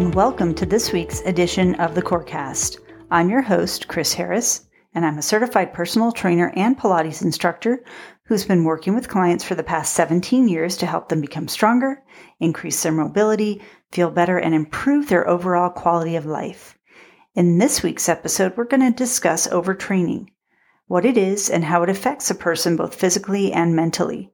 and welcome to this week's edition of the Corecast. I'm your host, Chris Harris, and I'm a certified personal trainer and Pilates instructor who's been working with clients for the past 17 years to help them become stronger, increase their mobility, feel better, and improve their overall quality of life. In this week's episode, we're going to discuss overtraining, what it is, and how it affects a person both physically and mentally.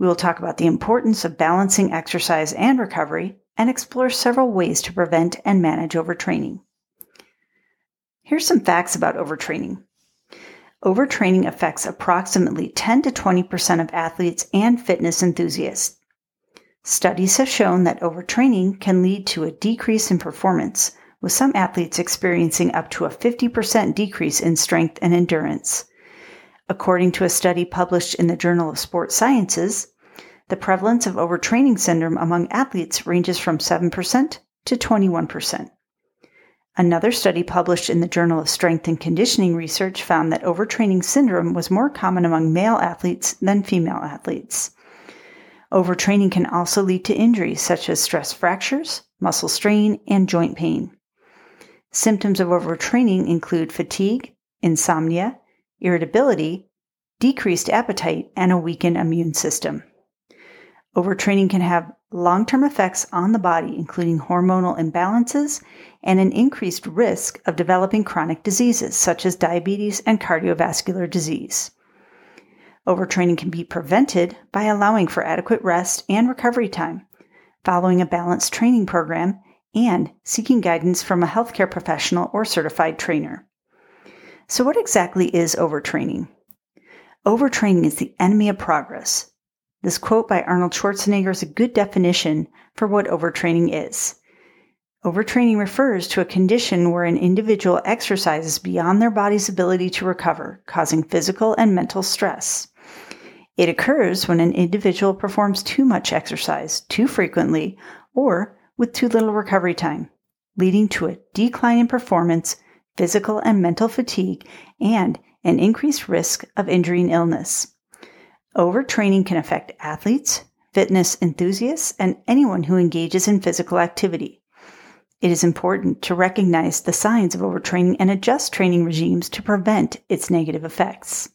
We will talk about the importance of balancing exercise and recovery and explore several ways to prevent and manage overtraining. Here's some facts about overtraining. Overtraining affects approximately 10 to 20% of athletes and fitness enthusiasts. Studies have shown that overtraining can lead to a decrease in performance, with some athletes experiencing up to a 50% decrease in strength and endurance. According to a study published in the Journal of Sports Sciences, the prevalence of overtraining syndrome among athletes ranges from 7% to 21%. Another study published in the Journal of Strength and Conditioning Research found that overtraining syndrome was more common among male athletes than female athletes. Overtraining can also lead to injuries such as stress fractures, muscle strain, and joint pain. Symptoms of overtraining include fatigue, insomnia, irritability, decreased appetite, and a weakened immune system. Overtraining can have long term effects on the body, including hormonal imbalances and an increased risk of developing chronic diseases such as diabetes and cardiovascular disease. Overtraining can be prevented by allowing for adequate rest and recovery time, following a balanced training program, and seeking guidance from a healthcare professional or certified trainer. So, what exactly is overtraining? Overtraining is the enemy of progress. This quote by Arnold Schwarzenegger is a good definition for what overtraining is. Overtraining refers to a condition where an individual exercises beyond their body's ability to recover, causing physical and mental stress. It occurs when an individual performs too much exercise too frequently or with too little recovery time, leading to a decline in performance, physical and mental fatigue, and an increased risk of injury and illness. Overtraining can affect athletes, fitness enthusiasts, and anyone who engages in physical activity. It is important to recognize the signs of overtraining and adjust training regimes to prevent its negative effects.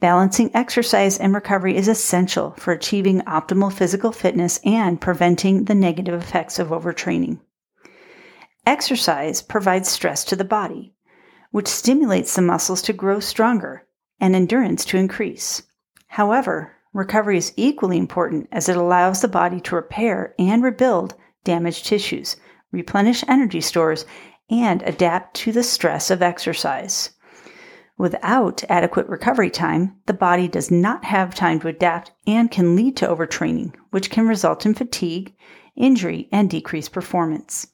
Balancing exercise and recovery is essential for achieving optimal physical fitness and preventing the negative effects of overtraining. Exercise provides stress to the body, which stimulates the muscles to grow stronger and endurance to increase. However, recovery is equally important as it allows the body to repair and rebuild damaged tissues, replenish energy stores, and adapt to the stress of exercise. Without adequate recovery time, the body does not have time to adapt and can lead to overtraining, which can result in fatigue, injury, and decreased performance.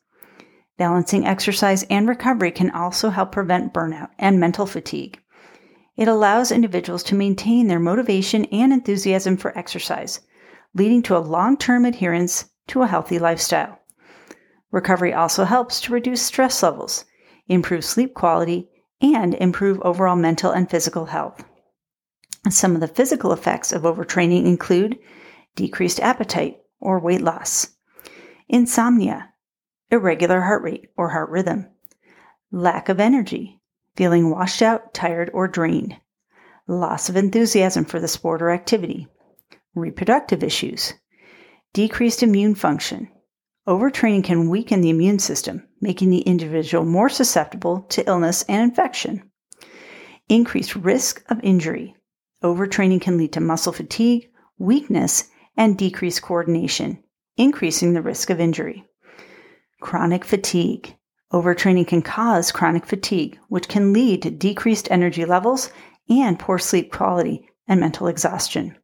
Balancing exercise and recovery can also help prevent burnout and mental fatigue. It allows individuals to maintain their motivation and enthusiasm for exercise, leading to a long term adherence to a healthy lifestyle. Recovery also helps to reduce stress levels, improve sleep quality, and improve overall mental and physical health. Some of the physical effects of overtraining include decreased appetite or weight loss, insomnia, irregular heart rate or heart rhythm, lack of energy, feeling washed out, tired, or drained, loss of enthusiasm for the sport or activity, reproductive issues, decreased immune function. Overtraining can weaken the immune system, making the individual more susceptible to illness and infection. Increased risk of injury. Overtraining can lead to muscle fatigue, weakness, and decreased coordination, increasing the risk of injury. Chronic fatigue. Overtraining can cause chronic fatigue, which can lead to decreased energy levels and poor sleep quality and mental exhaustion.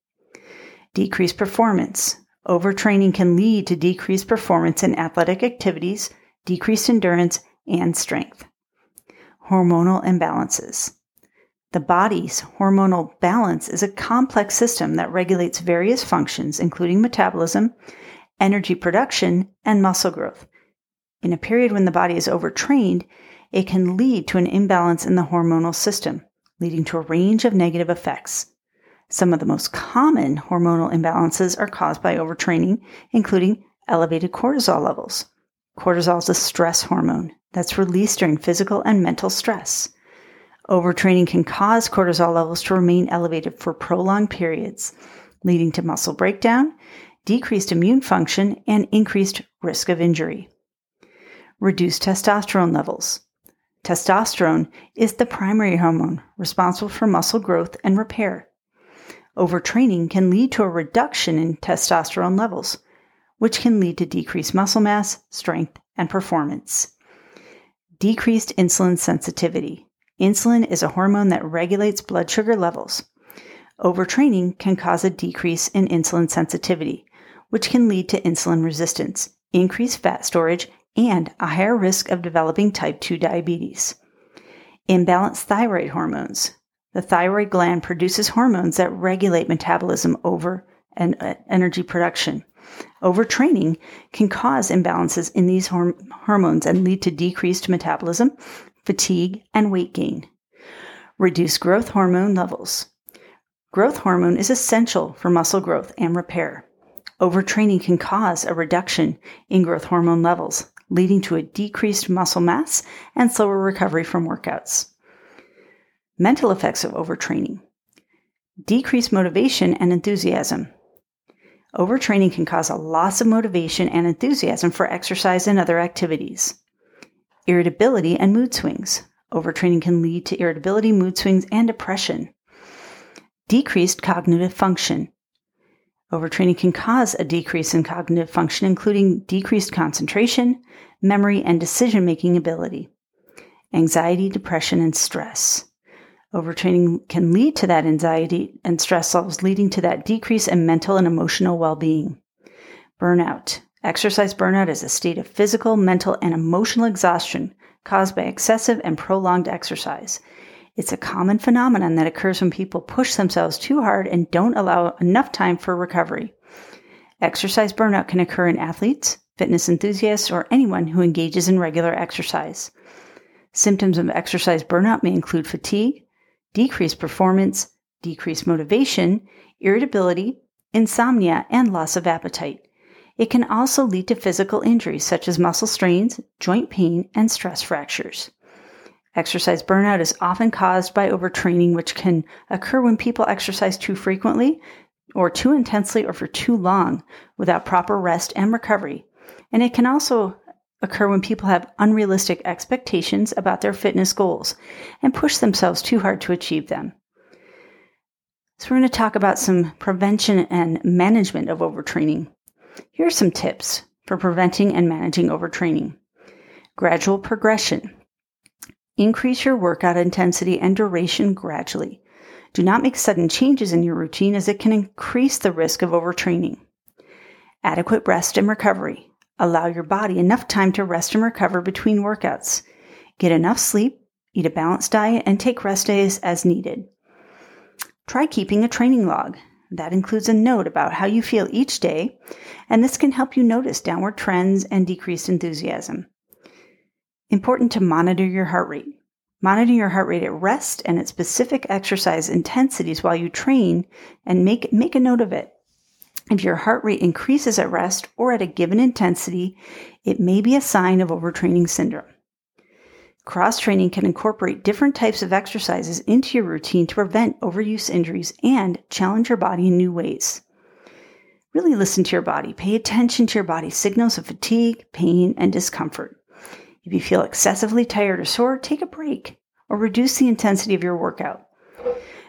Decreased performance. Overtraining can lead to decreased performance in athletic activities, decreased endurance, and strength. Hormonal imbalances. The body's hormonal balance is a complex system that regulates various functions, including metabolism, energy production, and muscle growth. In a period when the body is overtrained, it can lead to an imbalance in the hormonal system, leading to a range of negative effects. Some of the most common hormonal imbalances are caused by overtraining, including elevated cortisol levels, Cortisol is a stress hormone that's released during physical and mental stress. Overtraining can cause cortisol levels to remain elevated for prolonged periods, leading to muscle breakdown, decreased immune function, and increased risk of injury. Reduced testosterone levels. Testosterone is the primary hormone responsible for muscle growth and repair. Overtraining can lead to a reduction in testosterone levels, which can lead to decreased muscle mass, strength, and performance. Decreased insulin sensitivity. Insulin is a hormone that regulates blood sugar levels. Overtraining can cause a decrease in insulin sensitivity, which can lead to insulin resistance, increased fat storage, and a higher risk of developing type 2 diabetes. Imbalanced thyroid hormones. The thyroid gland produces hormones that regulate metabolism over and uh, energy production. Overtraining can cause imbalances in these horm- hormones and lead to decreased metabolism, fatigue, and weight gain. Reduce growth hormone levels. Growth hormone is essential for muscle growth and repair. Overtraining can cause a reduction in growth hormone levels, leading to a decreased muscle mass and slower recovery from workouts. Mental effects of overtraining decreased motivation and enthusiasm. Overtraining can cause a loss of motivation and enthusiasm for exercise and other activities irritability, and mood swings. Overtraining can lead to irritability, mood swings, and depression. Decreased cognitive function. Overtraining can cause a decrease in cognitive function, including decreased concentration, memory, and decision making ability. Anxiety, depression, and stress. Overtraining can lead to that anxiety and stress levels, leading to that decrease in mental and emotional well being. Burnout. Exercise burnout is a state of physical, mental, and emotional exhaustion caused by excessive and prolonged exercise. It's a common phenomenon that occurs when people push themselves too hard and don't allow enough time for recovery. Exercise burnout can occur in athletes, fitness enthusiasts, or anyone who engages in regular exercise. Symptoms of exercise burnout may include fatigue, decreased performance, decreased motivation, irritability, insomnia, and loss of appetite. It can also lead to physical injuries such as muscle strains, joint pain, and stress fractures. Exercise burnout is often caused by overtraining, which can occur when people exercise too frequently or too intensely or for too long without proper rest and recovery. And it can also occur when people have unrealistic expectations about their fitness goals and push themselves too hard to achieve them. So, we're going to talk about some prevention and management of overtraining. Here are some tips for preventing and managing overtraining. Gradual progression. Increase your workout intensity and duration gradually. Do not make sudden changes in your routine as it can increase the risk of overtraining. Adequate rest and recovery. Allow your body enough time to rest and recover between workouts. Get enough sleep, eat a balanced diet, and take rest days as needed. Try keeping a training log. That includes a note about how you feel each day, and this can help you notice downward trends and decreased enthusiasm. Important to monitor your heart rate. Monitor your heart rate at rest and at specific exercise intensities while you train and make, make a note of it. If your heart rate increases at rest or at a given intensity, it may be a sign of overtraining syndrome. Cross training can incorporate different types of exercises into your routine to prevent overuse injuries and challenge your body in new ways. Really listen to your body. Pay attention to your body's signals of fatigue, pain, and discomfort. If you feel excessively tired or sore, take a break or reduce the intensity of your workout.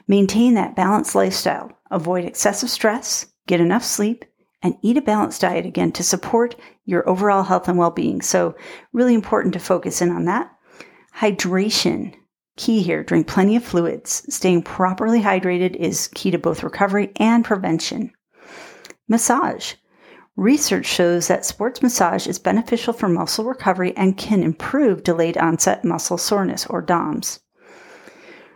Maintain that balanced lifestyle. Avoid excessive stress, get enough sleep, and eat a balanced diet again to support your overall health and well being. So, really important to focus in on that. Hydration. Key here drink plenty of fluids. Staying properly hydrated is key to both recovery and prevention. Massage. Research shows that sports massage is beneficial for muscle recovery and can improve delayed onset muscle soreness or DOMS.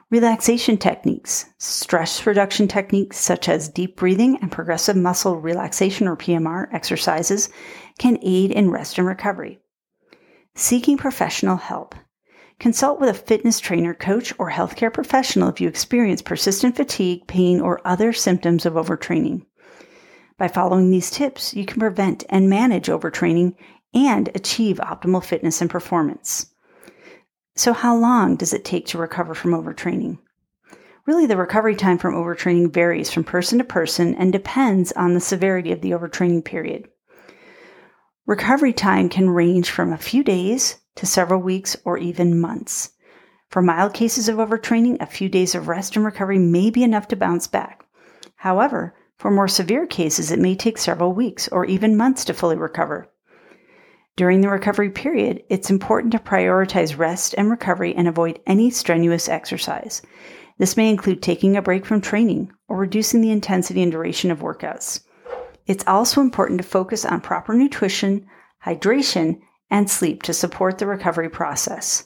Relaxation techniques. Stress reduction techniques such as deep breathing and progressive muscle relaxation or PMR exercises can aid in rest and recovery. Seeking professional help. Consult with a fitness trainer, coach, or healthcare professional if you experience persistent fatigue, pain, or other symptoms of overtraining. By following these tips, you can prevent and manage overtraining and achieve optimal fitness and performance. So, how long does it take to recover from overtraining? Really, the recovery time from overtraining varies from person to person and depends on the severity of the overtraining period. Recovery time can range from a few days to several weeks or even months. For mild cases of overtraining, a few days of rest and recovery may be enough to bounce back. However, for more severe cases, it may take several weeks or even months to fully recover. During the recovery period, it's important to prioritize rest and recovery and avoid any strenuous exercise. This may include taking a break from training or reducing the intensity and duration of workouts. It's also important to focus on proper nutrition, hydration, and sleep to support the recovery process.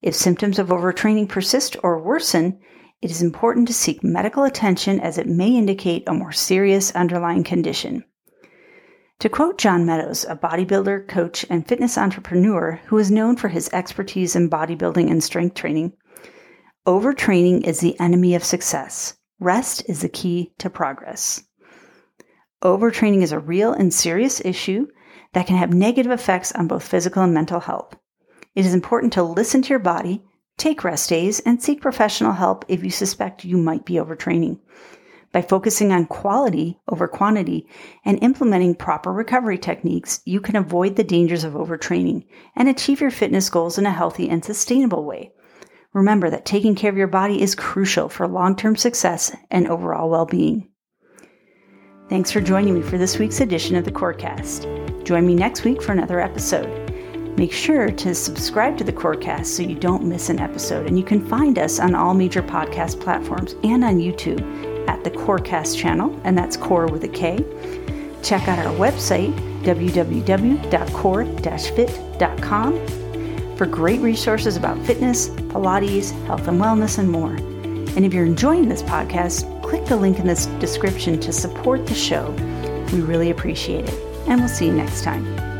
If symptoms of overtraining persist or worsen, it is important to seek medical attention as it may indicate a more serious underlying condition. To quote John Meadows, a bodybuilder, coach, and fitness entrepreneur who is known for his expertise in bodybuilding and strength training, Overtraining is the enemy of success. Rest is the key to progress. Overtraining is a real and serious issue that can have negative effects on both physical and mental health. It is important to listen to your body, take rest days, and seek professional help if you suspect you might be overtraining. By focusing on quality over quantity and implementing proper recovery techniques, you can avoid the dangers of overtraining and achieve your fitness goals in a healthy and sustainable way. Remember that taking care of your body is crucial for long term success and overall well being. Thanks for joining me for this week's edition of the Corecast. Join me next week for another episode. Make sure to subscribe to the Corecast so you don't miss an episode, and you can find us on all major podcast platforms and on YouTube at the Corecast channel, and that's Core with a K. Check out our website, www.kore-fit.com for great resources about fitness, Pilates, health and wellness, and more. And if you're enjoying this podcast, click the link in the description to support the show. We really appreciate it. And we'll see you next time.